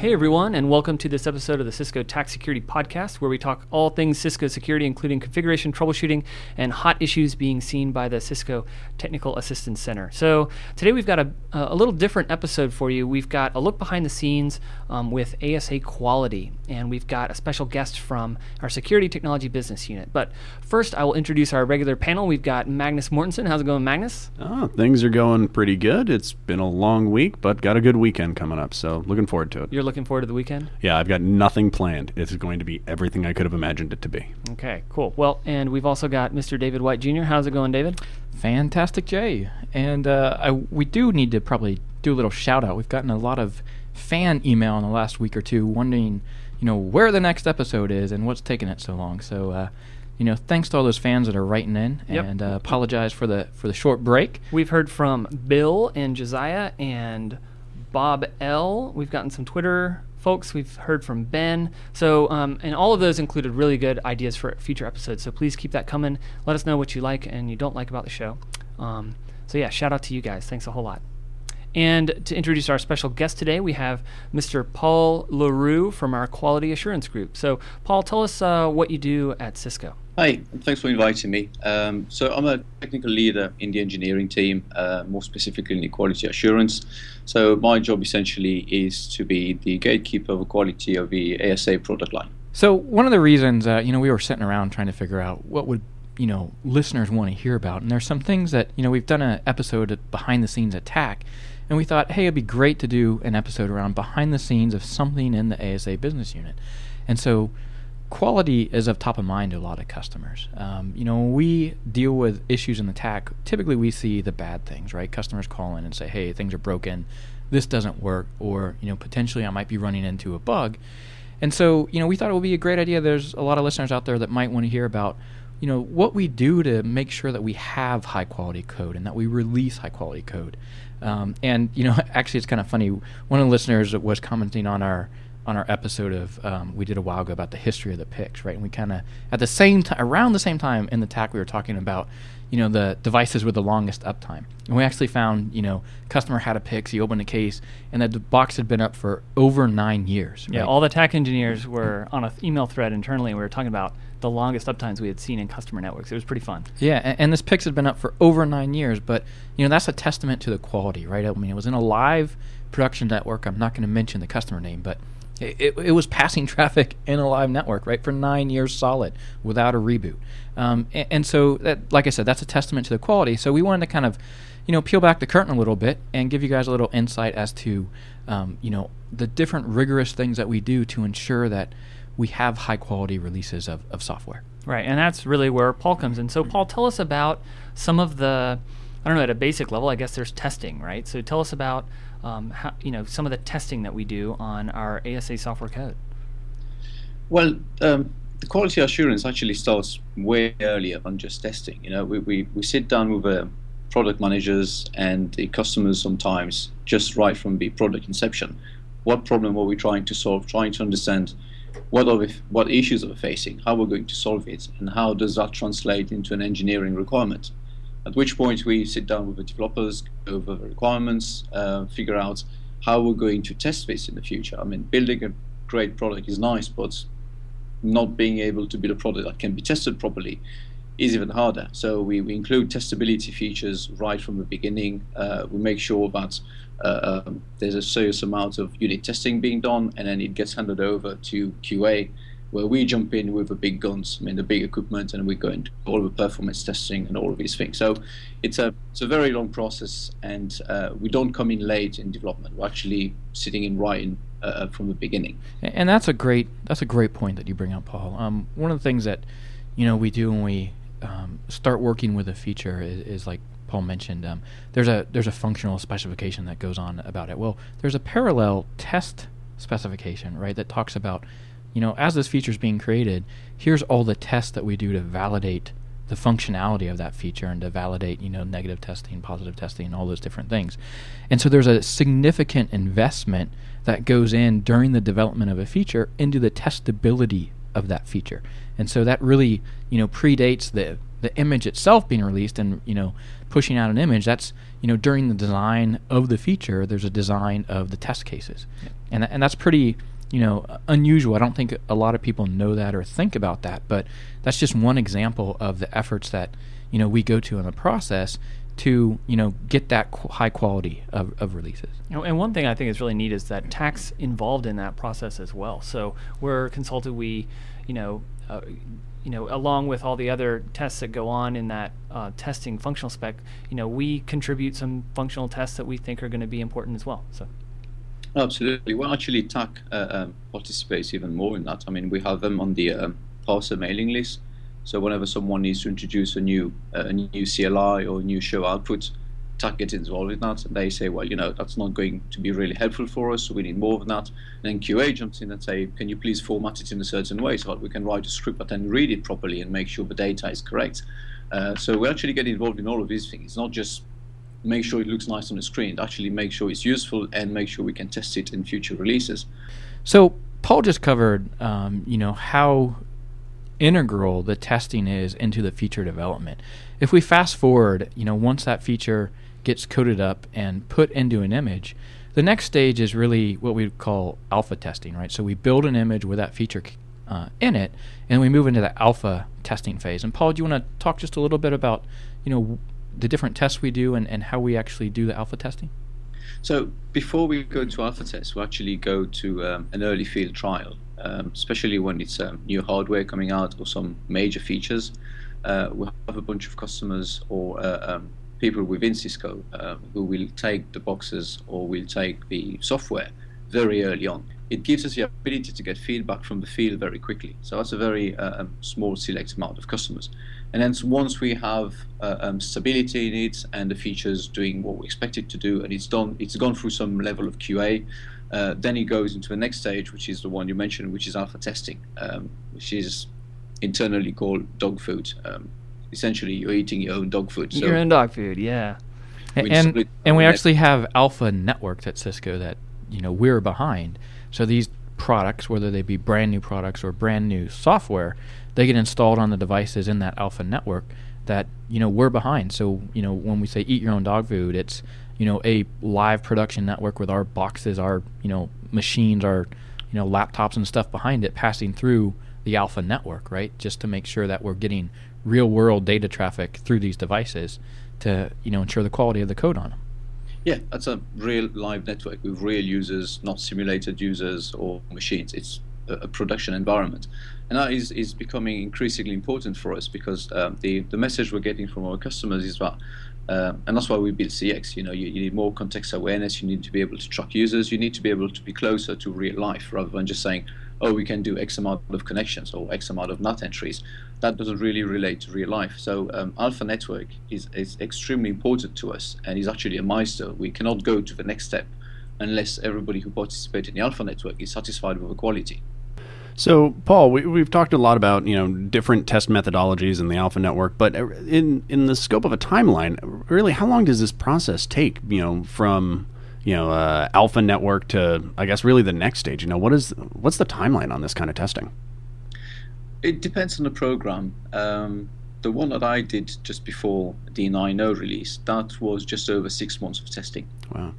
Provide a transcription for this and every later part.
Hey everyone, and welcome to this episode of the Cisco TAC Security Podcast, where we talk all things Cisco security, including configuration, troubleshooting, and hot issues being seen by the Cisco Technical Assistance Center. So today we've got a, a little different episode for you. We've got a look behind the scenes um, with ASA Quality, and we've got a special guest from our Security Technology Business Unit. But first, I will introduce our regular panel. We've got Magnus Mortensen. How's it going, Magnus? Oh, things are going pretty good. It's been a long week, but got a good weekend coming up, so looking forward to it. You're looking forward to the weekend? Yeah, I've got nothing planned. It's going to be everything I could have imagined it to be. Okay, cool. Well, and we've also got Mr. David White Jr. How's it going, David? Fantastic, Jay. And uh, I, we do need to probably do a little shout out. We've gotten a lot of fan email in the last week or two wondering, you know, where the next episode is and what's taking it so long. So, uh, you know, thanks to all those fans that are writing in, Yep. and uh, apologize for the for the short break. We've heard from Bill and Josiah and Bob L. We've gotten some Twitter folks. We've heard from Ben. So, um, and all of those included really good ideas for future episodes. So please keep that coming. Let us know what you like and you don't like about the show. Um, so yeah, shout out to you guys. Thanks a whole lot. And to introduce our special guest today, we have Mr. Paul LaRue from our Quality Assurance Group. So, Paul, tell us uh, what you do at Cisco. Hi, thanks for inviting me. Um, so I'm a technical leader in the engineering team, uh, more specifically in the quality assurance. So my job essentially is to be the gatekeeper of the quality of the ASA product line. So one of the reasons, uh, you know, we were sitting around trying to figure out what would, you know, listeners want to hear about, and there's some things that, you know, we've done an episode of behind the scenes at TAC, and we thought, hey, it'd be great to do an episode around behind the scenes of something in the ASA business unit, and so quality is of top of mind to a lot of customers. Um, you know, when we deal with issues in the TAC, typically we see the bad things, right? Customers call in and say, hey, things are broken, this doesn't work, or, you know, potentially I might be running into a bug. And so, you know, we thought it would be a great idea. There's a lot of listeners out there that might want to hear about, you know, what we do to make sure that we have high quality code and that we release high quality code. Um, and you know, actually, it's kind of funny. One of the listeners was commenting on our on our episode of um, we did a while ago about the history of the PIX, right? And we kind of at the same time, around the same time in the TAC, we were talking about you know the devices with the longest uptime, and we actually found you know customer had a PIX, he opened a case, and that the box had been up for over nine years. Yeah, all the TAC engineers were on an email thread internally, and we were talking about the longest uptimes we had seen in customer networks. It was pretty fun. Yeah, and, and this PIX had been up for over nine years, but you know that's a testament to the quality, right? I mean, it was in a live production network. I'm not going to mention the customer name, but it, it, it was passing traffic in a live network, right, for nine years solid without a reboot. Um, and, and so, that, like I said, that's a testament to the quality. So we wanted to kind of, you know, peel back the curtain a little bit and give you guys a little insight as to, um, you know, the different rigorous things that we do to ensure that we have high quality releases of, of software. Right, and that's really where Paul comes in. So, Paul, tell us about some of the, I don't know, at a basic level, I guess there's testing, right? So, tell us about, um, how, you know, some of the testing that we do on our ASA software code. Well, um, the quality assurance actually starts way earlier than just testing. You know, we, we, we sit down with the product managers and the customers sometimes just right from the product inception. What problem are we trying to solve? Trying to understand what are we, what issues are we facing, how we're going to solve it, and how does that translate into an engineering requirement. At which point we sit down with the developers, go over the requirements, uh, figure out how we're going to test this in the future. I mean, building a great product is nice, but not being able to build a product that can be tested properly is even harder. So we, we include testability features right from the beginning. Uh, we make sure that uh, um, there's a serious amount of unit testing being done, and then it gets handed over to QA, where we jump in with the big guns, I mean the big equipment, and we go into all the performance testing and all of these things. So it's a it's a very long process, and uh, we don't come in late in development. We're actually sitting in right in uh, from the beginning. And that's a great that's a great point that you bring up, Paul. Um, one of the things that you know we do when we um, start working with a feature is, is like Paul mentioned. Um, there's a there's a functional specification that goes on about it. Well, there's a parallel test specification, right, that talks about you know as this feature is being created, here's all the tests that we do to validate the functionality of that feature and to validate, you know, negative testing, positive testing, and all those different things. And so there's a significant investment that goes in during the development of a feature into the testability of that feature. And so that really, you know, predates the the image itself being released and, you know, pushing out an image, that's you know during the design of the feature, there's a design of the test cases, and and that's pretty you know unusual. I don't think a lot of people know that or think about that, but that's just one example of the efforts that you know we go to in the process to you know get that qu- high quality of, of releases. And one thing I think is really neat is that TAC's involved in that process as well. So we're consulted. We, you know, uh, you know, along with all the other tests that go on in that uh, testing functional spec, you know, we contribute some functional tests that we think are going to be important as well. So. Absolutely. Well, actually, TAC uh, um, participates even more in that. I mean, we have them on the um, parser mailing list. So whenever someone needs to introduce a new uh, a new CLI or a new show output, TAC gets involved in that, and they say, well, you know, that's not going to be really helpful for us, so we need more than that. And then QA jumps in and say, can you please format it in a certain way so that we can write a script but then read it properly and make sure the data is correct. Uh, so we actually get involved in all of these things. It's not just make sure it looks nice on the screen, actually make sure it's useful and make sure we can test it in future releases. So Paul just covered, um, you know, how integral the testing is into the feature development. If we fast forward, you know, once that feature gets coded up and put into an image, the next stage is really what we call alpha testing, right? So we build an image with that feature uh, in it, and we move into the alpha testing phase. And Paul, do you want to talk just a little bit about, you know, the different tests we do and, and how we actually do the alpha testing? So before we go to alpha tests, we actually go to um, an early field trial, um, especially when it's um, new hardware coming out or some major features. Uh, we have a bunch of customers or uh, um, people within Cisco uh, who will take the boxes or will take the software very early on. It gives us the ability to get feedback from the field very quickly. So that's a very uh, um, small select amount of customers. And then once we have uh, um, stability in it and the features doing what we expect it to do, and it's done, it's gone through some level of QA. Uh, then it goes into the next stage, which is the one you mentioned, which is alpha testing, um, which is internally called dog food. Um, essentially, you're eating your own dog food. So your own dog food, yeah. And and, and we actually have alpha networks at Cisco that you know we're behind. So these products, whether they be brand new products or brand new software, they get installed on the devices in that alpha network that you know we're behind. So you know when we say eat your own dog food, it's you know a live production network with our boxes, our you know machines, our you know laptops and stuff behind it passing through the alpha network, right? Just to make sure that we're getting real world data traffic through these devices to you know ensure the quality of the code on them. Yeah, that's a real live network with real users, not simulated users or machines. It's a, production environment, and that is, is becoming increasingly important for us because um, the the message we're getting from our customers is that. Uh, and that's why we build CX. You know, you, you, need more context awareness. You need to be able to track users. You need to be able to be closer to real life rather than just saying, "Oh, we can do X amount of connections or X amount of NAT entries." That doesn't really relate to real life. So, um, Alpha Network is, is extremely important to us and is actually a milestone. We cannot go to the next step unless everybody who participates in the Alpha Network is satisfied with the quality. So, Paul, we, have talked a lot about you know different test methodologies in the Alpha Network, but in in the scope of a timeline, really, how long does this process take? You know, from you know uh, Alpha Network to I guess really the next stage. You know, what is what's the timeline on this kind of testing? It depends on the program. Um, the one that I did just before the 9.0 release, that was just over six months of testing. Wow.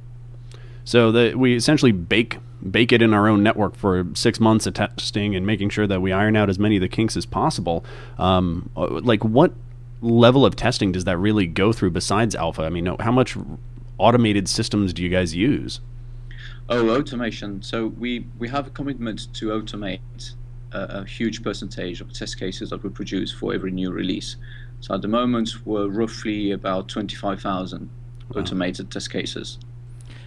So the, we essentially bake bake it in our own network for six months of testing and making sure that we iron out as many of the kinks as possible. Um, uh, like what level of testing does that really go through besides alpha? I mean, how much automated systems do you guys use? Oh, automation. So we, we have a commitment to automate a, a huge percentage of test cases that we produce for every new release. So at the moment, we're roughly about 25,000 wow. automated test cases.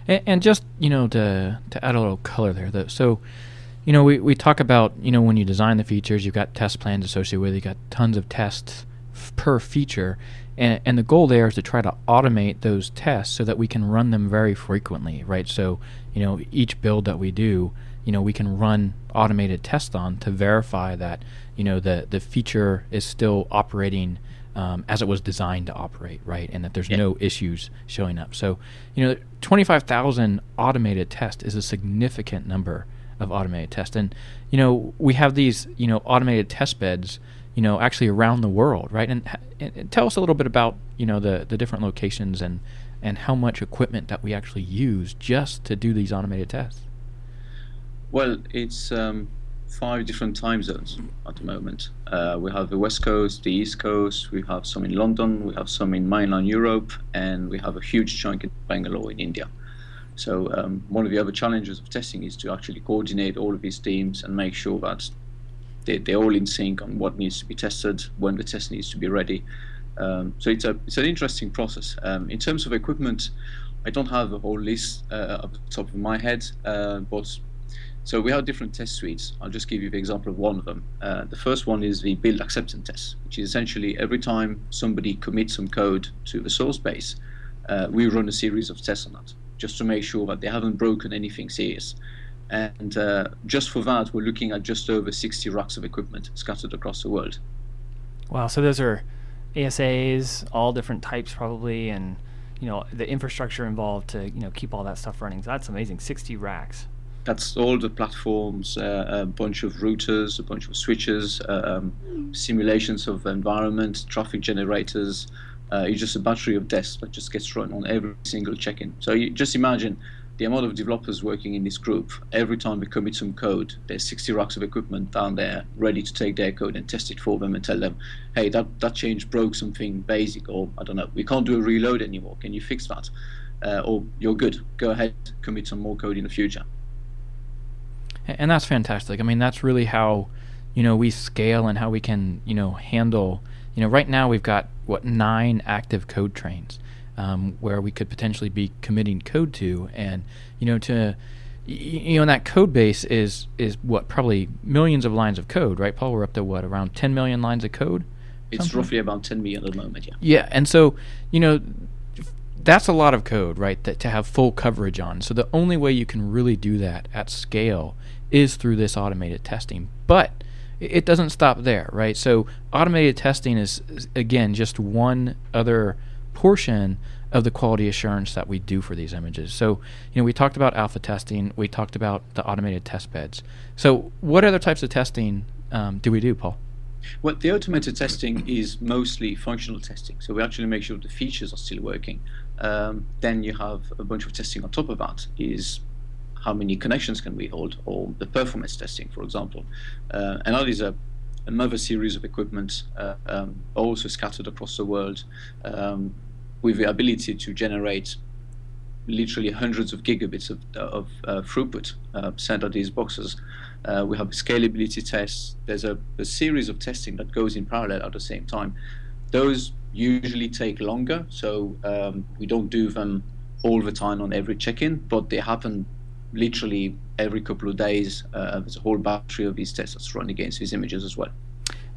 And, and, just you know to to add a little color there, though. So, you know, we, we talk about you know when you design the features, you've got test plans associated with. it, you've got tons of tests f- per feature, and and the goal there is to try to automate those tests so that we can run them very frequently, right? So, you know, each build that we do, you know, we can run automated tests on to verify that you know the the feature is still operating um, as it was designed to operate, right? And that there's yeah. no issues showing up. So, you know, 25,000 automated tests is a significant number of automated tests. And, you know, we have these, you know, automated test beds, you know, actually around the world, right? And, and tell us a little bit about you know the the different locations and and how much equipment that we actually use just to do these automated tests. Well, it's um, five different time zones at the moment. Uh, we have the West Coast, the East Coast, we have some in London, we have some in mainland Europe, and we have a huge chunk in Bangalore in India. So um, one of the other challenges of testing is to actually coordinate all of these teams and make sure that they, they're all in sync on what needs to be tested, when the test needs to be ready. Um, so it's a it's an interesting process. Um, in terms of equipment, I don't have a whole list uh, at the top of my head, uh, but so we have different test suites. I'll just give you the example of one of them. Uh, the first one is the build acceptance test, which is essentially every time somebody commits some code to the source base, uh, we run a series of tests on that, just to make sure that they haven't broken anything serious. And uh, just for that, we're looking at just over 60 racks of equipment scattered across the world. Wow, so those are ASAs, all different types probably, and you know the infrastructure involved to you know keep all that stuff running. So that's amazing, 60 racks that's all the platforms, uh, a bunch of routers, a bunch of switches, uh, um, simulations of environment, traffic generators. Uh, it's just a battery of desks that just gets run on every single check-in. So you just imagine the amount of developers working in this group. Every time we commit some code, there's 60 racks of equipment down there ready to take their code and test it for them and tell them, hey, that, that change broke something basic, or I don't know, we can't do a reload anymore. Can you fix that? Uh, or you're good. Go ahead, commit some more code in the future and that's fantastic. I mean, that's really how you know we scale and how we can you know handle. You know, right now we've got what nine active code trains um, where we could potentially be committing code to, and you know to you know and that code base is is what probably millions of lines of code, right? Paul, we're up to what around 10 million lines of code. It's Something? roughly about 10 million at the moment, yeah. Yeah, and so you know that's a lot of code, right? That to have full coverage on. So the only way you can really do that at scale is through this automated testing. But it doesn't stop there, right? So automated testing is, again just one other portion of the quality assurance that we do for these images. So, you know, we talked about alpha testing, we talked about the automated test beds. So, what other types of testing um, do we do, Paul? Well, the automated testing is mostly functional testing. So we actually make sure the features are still working. Um, then you have a bunch of testing on top of that. Is how many connections can we hold, or the performance testing, for example. Uh, and that is a another series of equipment uh, um, also scattered across the world um, with the ability to generate literally hundreds of gigabits of, of uh, throughput uh, sent out these boxes. Uh, we have scalability tests. There's a, a, series of testing that goes in parallel at the same time. Those usually take longer, so um, we don't do them all the time on every check-in, but they happen literally every couple of days. Uh, there's a whole battery of these tests that's run against these images as well.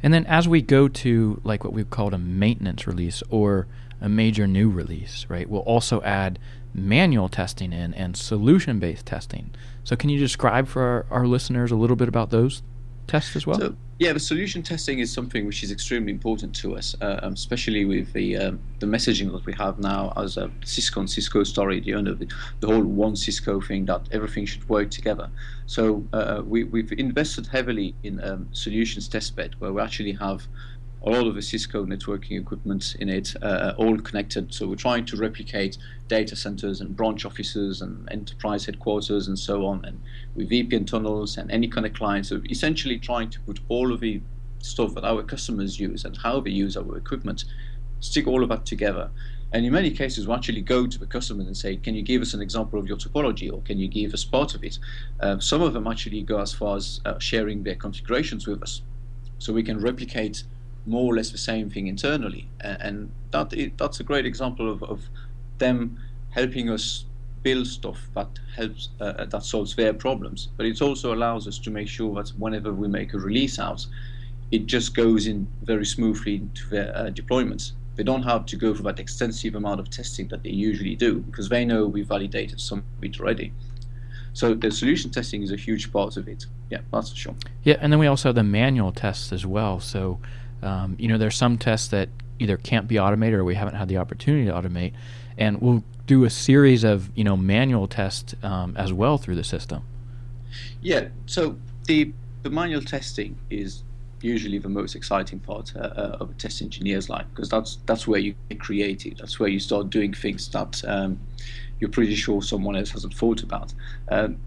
And then as we go to like what we've called a maintenance release or a major new release, right, we'll also add manual testing in and solution based testing. So, can you describe for our, our, listeners a little bit about those tests as well? So, yeah, the solution testing is something which is extremely important to us, uh, um, especially with the um, the messaging that we have now as a Cisco and Cisco story, you know, the, the whole one Cisco thing that everything should work together. So uh, we, we've invested heavily in um, solutions testbed where we actually have all of the Cisco networking equipment in it, uh, all connected. So we're trying to replicate data centers and branch offices and enterprise headquarters and so on, and with VPN tunnels and any kind of client. So essentially trying to put all of the stuff that our customers use and how they use our equipment, stick all of that together. And in many cases, we actually go to the customers and say, "Can you give us an example of your topology, or can you give us part of it?" Uh, some of them actually go as far as uh, sharing their configurations with us, so we can replicate more or less the same thing internally. And that that's a great example of, of them helping us build stuff that helps uh, uh, that solves their problems. But it also allows us to make sure that whenever we make a release out, it just goes in very smoothly into their uh, deployments. They don't have to go through that extensive amount of testing that they usually do because they know we validated some of it already. So the solution testing is a huge part of it. Yeah, that's for sure. Yeah, and then we also have the manual tests as well. So um, you know, there's some tests that either can't be automated or we haven't had the opportunity to automate, and we'll do a series of you know manual tests um, as well through the system. Yeah. So the the manual testing is usually the most exciting part uh, uh, of a test engineer's life because that's that's where you get creative. That's where you start doing things that um, you're pretty sure someone else hasn't thought about. Um,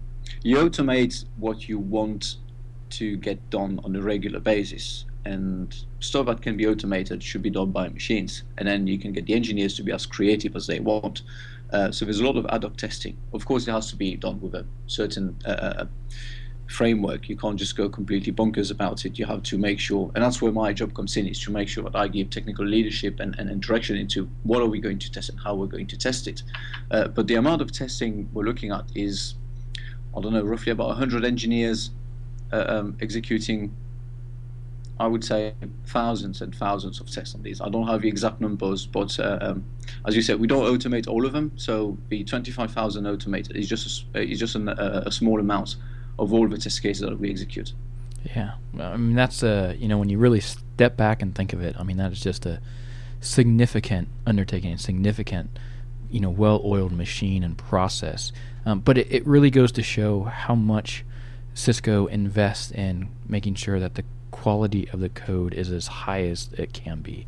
you automate what you want to get done on a regular basis, and stuff that can be automated should be done by machines, and then you can get the engineers to be as creative as they want. Uh, so there's a lot of ad hoc testing. Of course, it has to be done with a certain uh, uh framework. You can't just go completely bonkers about it. You have to make sure, and that's where my job comes in, is to make sure that I give technical leadership and, and, and direction into what are we going to test and how we're going to test it. Uh, but the amount of testing we're looking at is, I don't know, roughly about 100 engineers uh, um, executing. I would say thousands and thousands of tests on these. I don't have the exact numbers, but uh, um, as you said, we don't automate all of them. So the 25,000 automated is just a, is just a, a small amount of all the test cases that we execute. Yeah, I mean that's a you know when you really step back and think of it, I mean that is just a significant undertaking, a significant you know well-oiled machine and process. Um, but it, it really goes to show how much Cisco invests in making sure that the quality of the code is as high as it can be.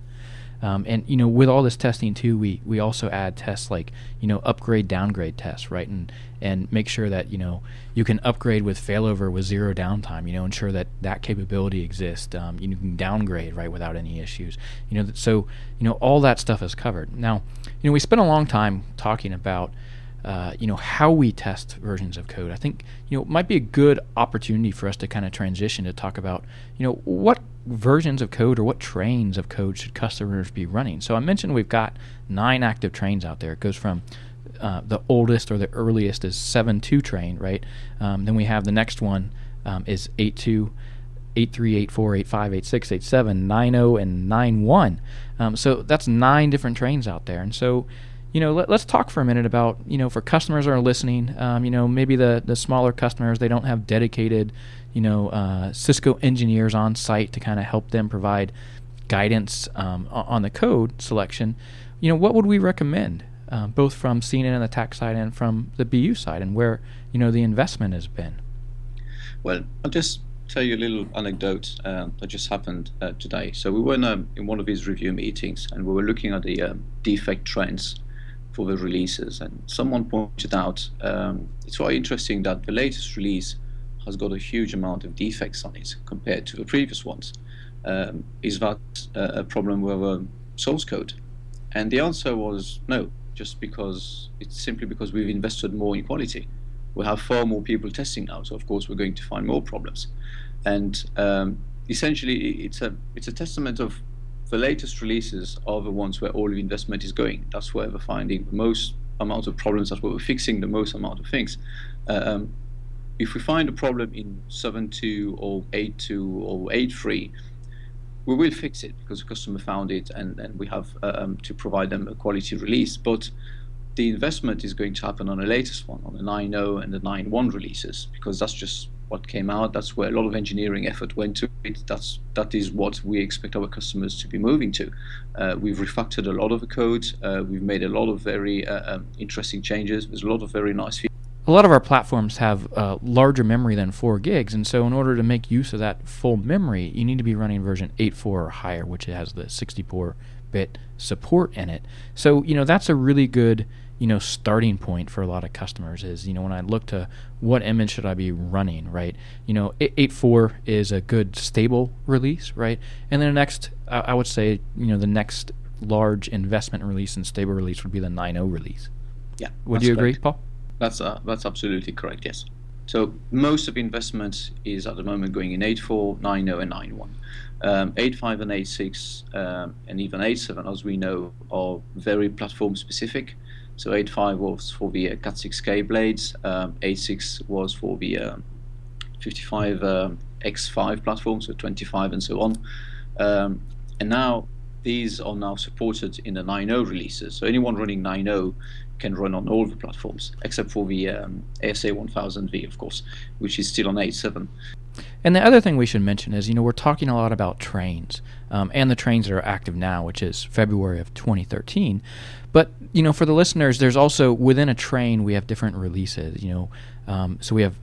Um, and you know, with all this testing too, we we also add tests like you know upgrade downgrade tests, right? And and make sure that you know you can upgrade with failover with zero downtime. You know, ensure that that capability exists. Um, you can downgrade right without any issues. You know, so you know all that stuff is covered. Now, you know, we spent a long time talking about. Uh, you know how we test versions of code. I think you know it might be a good opportunity for us to kind of transition to talk about you know what versions of code or what trains of code should customers be running. So I mentioned we've got nine active trains out there. It goes from uh, the oldest or the earliest is 7.2 train, right? Um, then we have the next one um, is 8.2, 8.3, 8.4, 8.5, 8.6, 8.7, 9.0, and 9.1. Um, so that's nine different trains out there. And so, you know, let, us talk for a minute about, you know, for customers that are listening, um, you know, maybe the, the smaller customers, they don't have dedicated, you know, uh, Cisco engineers on site to kind of help them provide guidance um, on the code selection. You know, what would we recommend? uh, both from CNN and the TAC side and from the BU side, and where you know the investment has been. Well, I'll just tell you a little anecdote uh, that just happened uh, today. So we were in, in, one of these review meetings, and we were looking at the um, defect trends for the releases, and someone pointed out um, it's quite interesting that the latest release has got a huge amount of defects on it compared to the previous ones. Um, is that a problem with um, source code? And the answer was no just because it's simply because we've invested more in quality. We have far more people testing now, so of course we're going to find more problems. And um, essentially, it's a it's a testament of the latest releases are the ones where all the investment is going. That's where we're finding the most amount of problems. That's where we're fixing the most amount of things. Um, if we find a problem in 7.2 or 8.2 or 8.3, we will fix it because the customer found it and, and we have um, to provide them a quality release. But the investment is going to happen on the latest one, on the 9.0 and the 9.1 releases, because that's just what came out. That's where a lot of engineering effort went to it. That's that is what we expect our customers to be moving to. Uh, we've refactored a lot of the code. Uh, we've made a lot of very uh, um, interesting changes. There's a lot of very nice features a lot of our platforms have uh, larger memory than 4 gigs, and so in order to make use of that full memory, you need to be running version 8.4 or higher, which has the 64-bit support in it. So you know that's a really good you know starting point for a lot of customers. Is you know when I look to what image should I be running, right? You know 8.4 is a good stable release, right? And then the next, I, I would say, you know the next large investment release and stable release would be the 9.0 release. Yeah. Would you agree, Paul? That's uh, that's absolutely correct. Yes. So most of investment is at the moment going in 8.4, 9.0, and 9.1. Um, 8.5 and 8.6 um, and even 8.7, as we know, are very platform specific. So 8.5 was for the uh, Cat6K blades, um, 8.6 was for the uh, 55 um, X5 platform, so 25 and so on. Um, and now these are now supported in the 9.0 releases. So anyone running 9.0 can run on all the platforms except for the um, ASA 1000V, of course, which is still on 8.7. And the other thing we should mention is, you know, we're talking a lot about trains um, and the trains that are active now, which is February of 2013. But you know, for the listeners, there's also within a train we have different releases. You know, um, so we have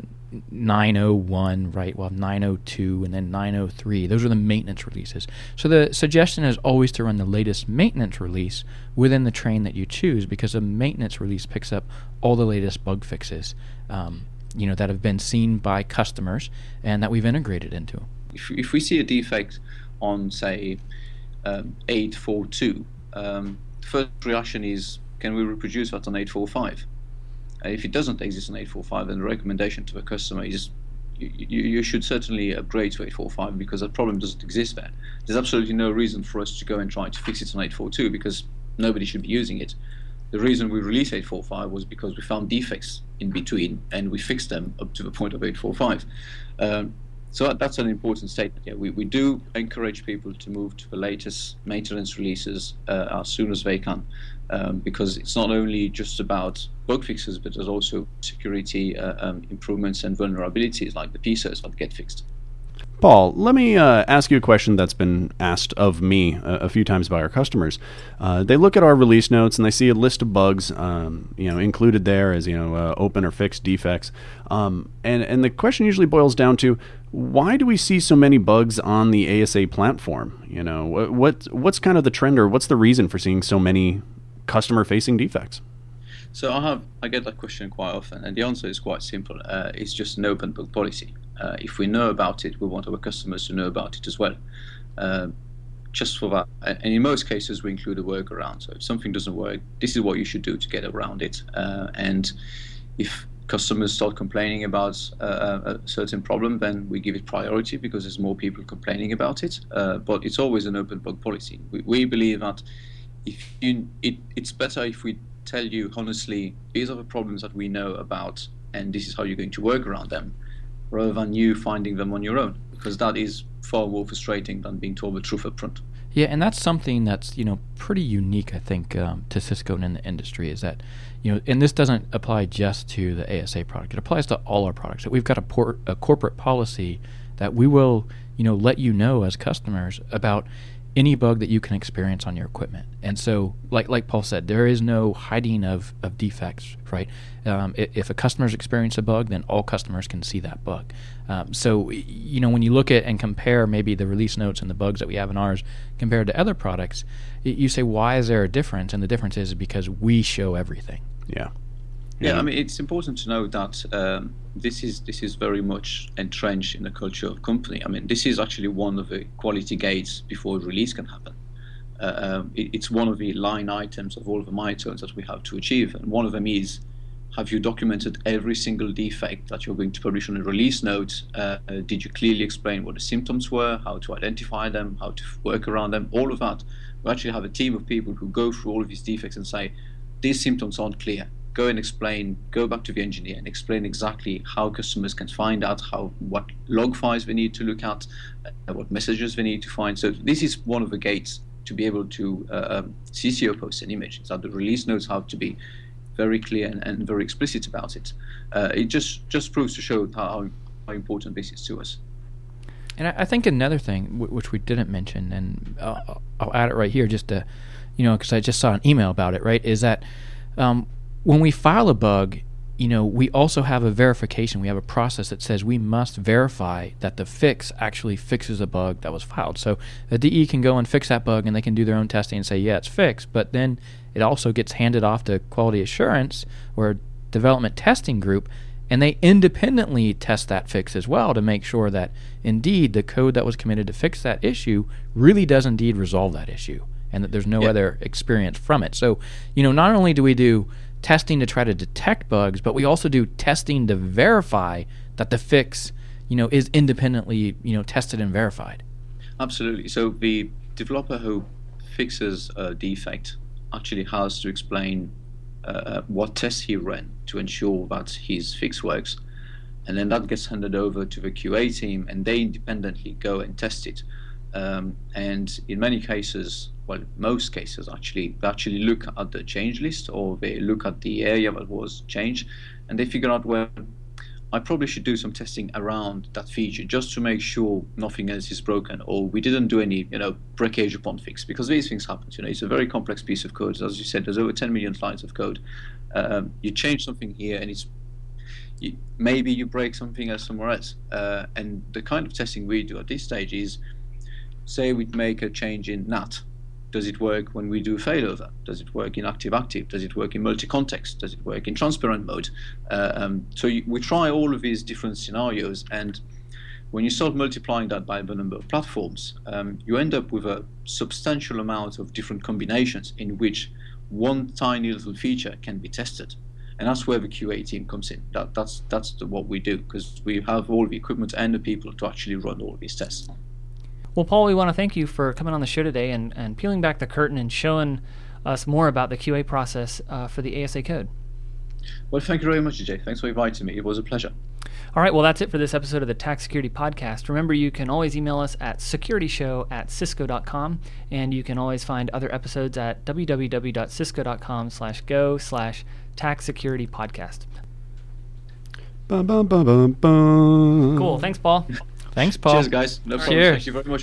901, right? Well, 902 and then 903. Those are the maintenance releases. So the suggestion is always to run the latest maintenance release within the train that you choose because a maintenance release picks up all the latest bug fixes, um, you know, that have been seen by customers and that we've integrated into. If, if we see a defect on, say, um, 842, um, the first reaction is, can we reproduce that on 845? if it doesn't exist on 845, then the recommendation to a customer is you, you, you, should certainly upgrade to 845 because that problem doesn't exist there. There's absolutely no reason for us to go and try to fix it on 842 because nobody should be using it. The reason we released 845 was because we found defects in between and we fixed them up to the point of 845. Um, so that's an important statement. Yeah, we, we do encourage people to move to the latest maintenance releases uh, as soon as they can, um, because it's not only just about bug fixes, but there's also security uh, um, improvements and vulnerabilities like the PSOs that get fixed. Paul, let me uh, ask you a question that's been asked of me a, a few times by our customers. Uh, they look at our release notes and they see a list of bugs, um, you know, included there as you know, uh, open or fixed defects, um, and and the question usually boils down to why do we see so many bugs on the ASA platform? You know, what what's kind of the trend or what's the reason for seeing so many customer-facing defects? So I have I get that question quite often, and the answer is quite simple. Uh, it's just an open book policy. Uh, if we know about it, we want our customers to know about it as well. Uh, just for that, and in most cases, we include a workaround. So if something doesn't work, this is what you should do to get around it. Uh, and if customers start complaining about uh, a certain problem, then we give it priority because there's more people complaining about it. Uh, but it's always an open bug policy. We, we believe that if you, it, it's better if we tell you honestly, these are the problems that we know about, and this is how you're going to work around them, rather than you finding them on your own, because that is far more frustrating than being told the truth up front. Yeah, and that's something that's you know pretty unique, I think, um, to Cisco and in the industry is that you know, and this doesn't apply just to the ASA product; it applies to all our products. That we've got a, por- a corporate policy that we will you know let you know as customers about any bug that you can experience on your equipment. And so, like like Paul said, there is no hiding of, of defects, right? Um, if a customer's experience a bug, then all customers can see that bug. Um, so, you know, when you look at and compare maybe the release notes and the bugs that we have in ours compared to other products, you say, why is there a difference? And the difference is because we show everything. Yeah. Yeah, I mean, it's important to know that um, this is this is very much entrenched in the culture of company. I mean, this is actually one of the quality gates before release can happen. Uh, um, it, it's one of the line items of all of the milestones that we have to achieve, and one of them is have you documented every single defect that you're going to publish on a release note? Uh, uh, did you clearly explain what the symptoms were, how to identify them, how to work around them? All of that. We actually have a team of people who go through all of these defects and say, these symptoms aren't clear go and explain, go back to the engineer and explain exactly how customers can find out how what log files they need to look at, uh, what messages they need to find. So this is one of the gates to be able to uh, um, CCO post an image. That the release notes have to be very clear and, and very explicit about it. Uh, it just just proves to show how, how important this is to us. And I, I think another thing w- which we didn't mention, and I'll, I'll add it right here, just to, you know, because I just saw an email about it, right? Is that um, when we file a bug, you know, we also have a verification. We have a process that says we must verify that the fix actually fixes a bug that was filed. So the DE can go and fix that bug and they can do their own testing and say, yeah, it's fixed. But then it also gets handed off to quality assurance or development testing group and they independently test that fix as well to make sure that indeed the code that was committed to fix that issue really does indeed resolve that issue and that there's no other experience from it. So, you know, not only do we do testing to try to detect bugs, but we also do testing to verify that the fix, you know, is independently, you know, tested and verified. Absolutely. So the developer who fixes a defect actually has to explain uh, what tests he ran to ensure that his fix works. And then that gets handed over to the QA team, and they independently go and test it. Um, and in many cases, well, most cases actually, they actually look at the change list or they look at the area that was changed and they figure out, well, I probably should do some testing around that feature just to make sure nothing else is broken or we didn't do any, you know, breakage upon fix because these things happen. You know, it's a very complex piece of code. As you said, there's over 10 million lines of code. Um, you change something here and it's you, maybe you break something else somewhere else. Uh, and the kind of testing we do at this stage is, say we'd make a change in NAT. Does it work when we do failover? Does it work in active-active? Does it work in multi-context? Does it work in transparent mode? Uh, um, so you, we try all of these different scenarios, and when you start multiplying that by the number of platforms, um, you end up with a substantial amount of different combinations in which one tiny little feature can be tested and that's where the QA team comes in. That, that's that's the, what we do because we have all the equipment and the people to actually run all these tests. Well, Paul, we want to thank you for coming on the show today and, and peeling back the curtain and showing us more about the QA process uh, for the ASA code. Well, thank you very much, Jay. Thanks for inviting me. It was a pleasure. All right, well, that's it for this episode of the TAC Security Podcast. Remember, you can always email us at securityshow at cisco.com, and you can always find other episodes at www.cisco.com slash go slash tac security podcast. Cool. Thanks, Paul. Thanks, Paul. Cheers, guys. No problem. Cheers. Thank you very much.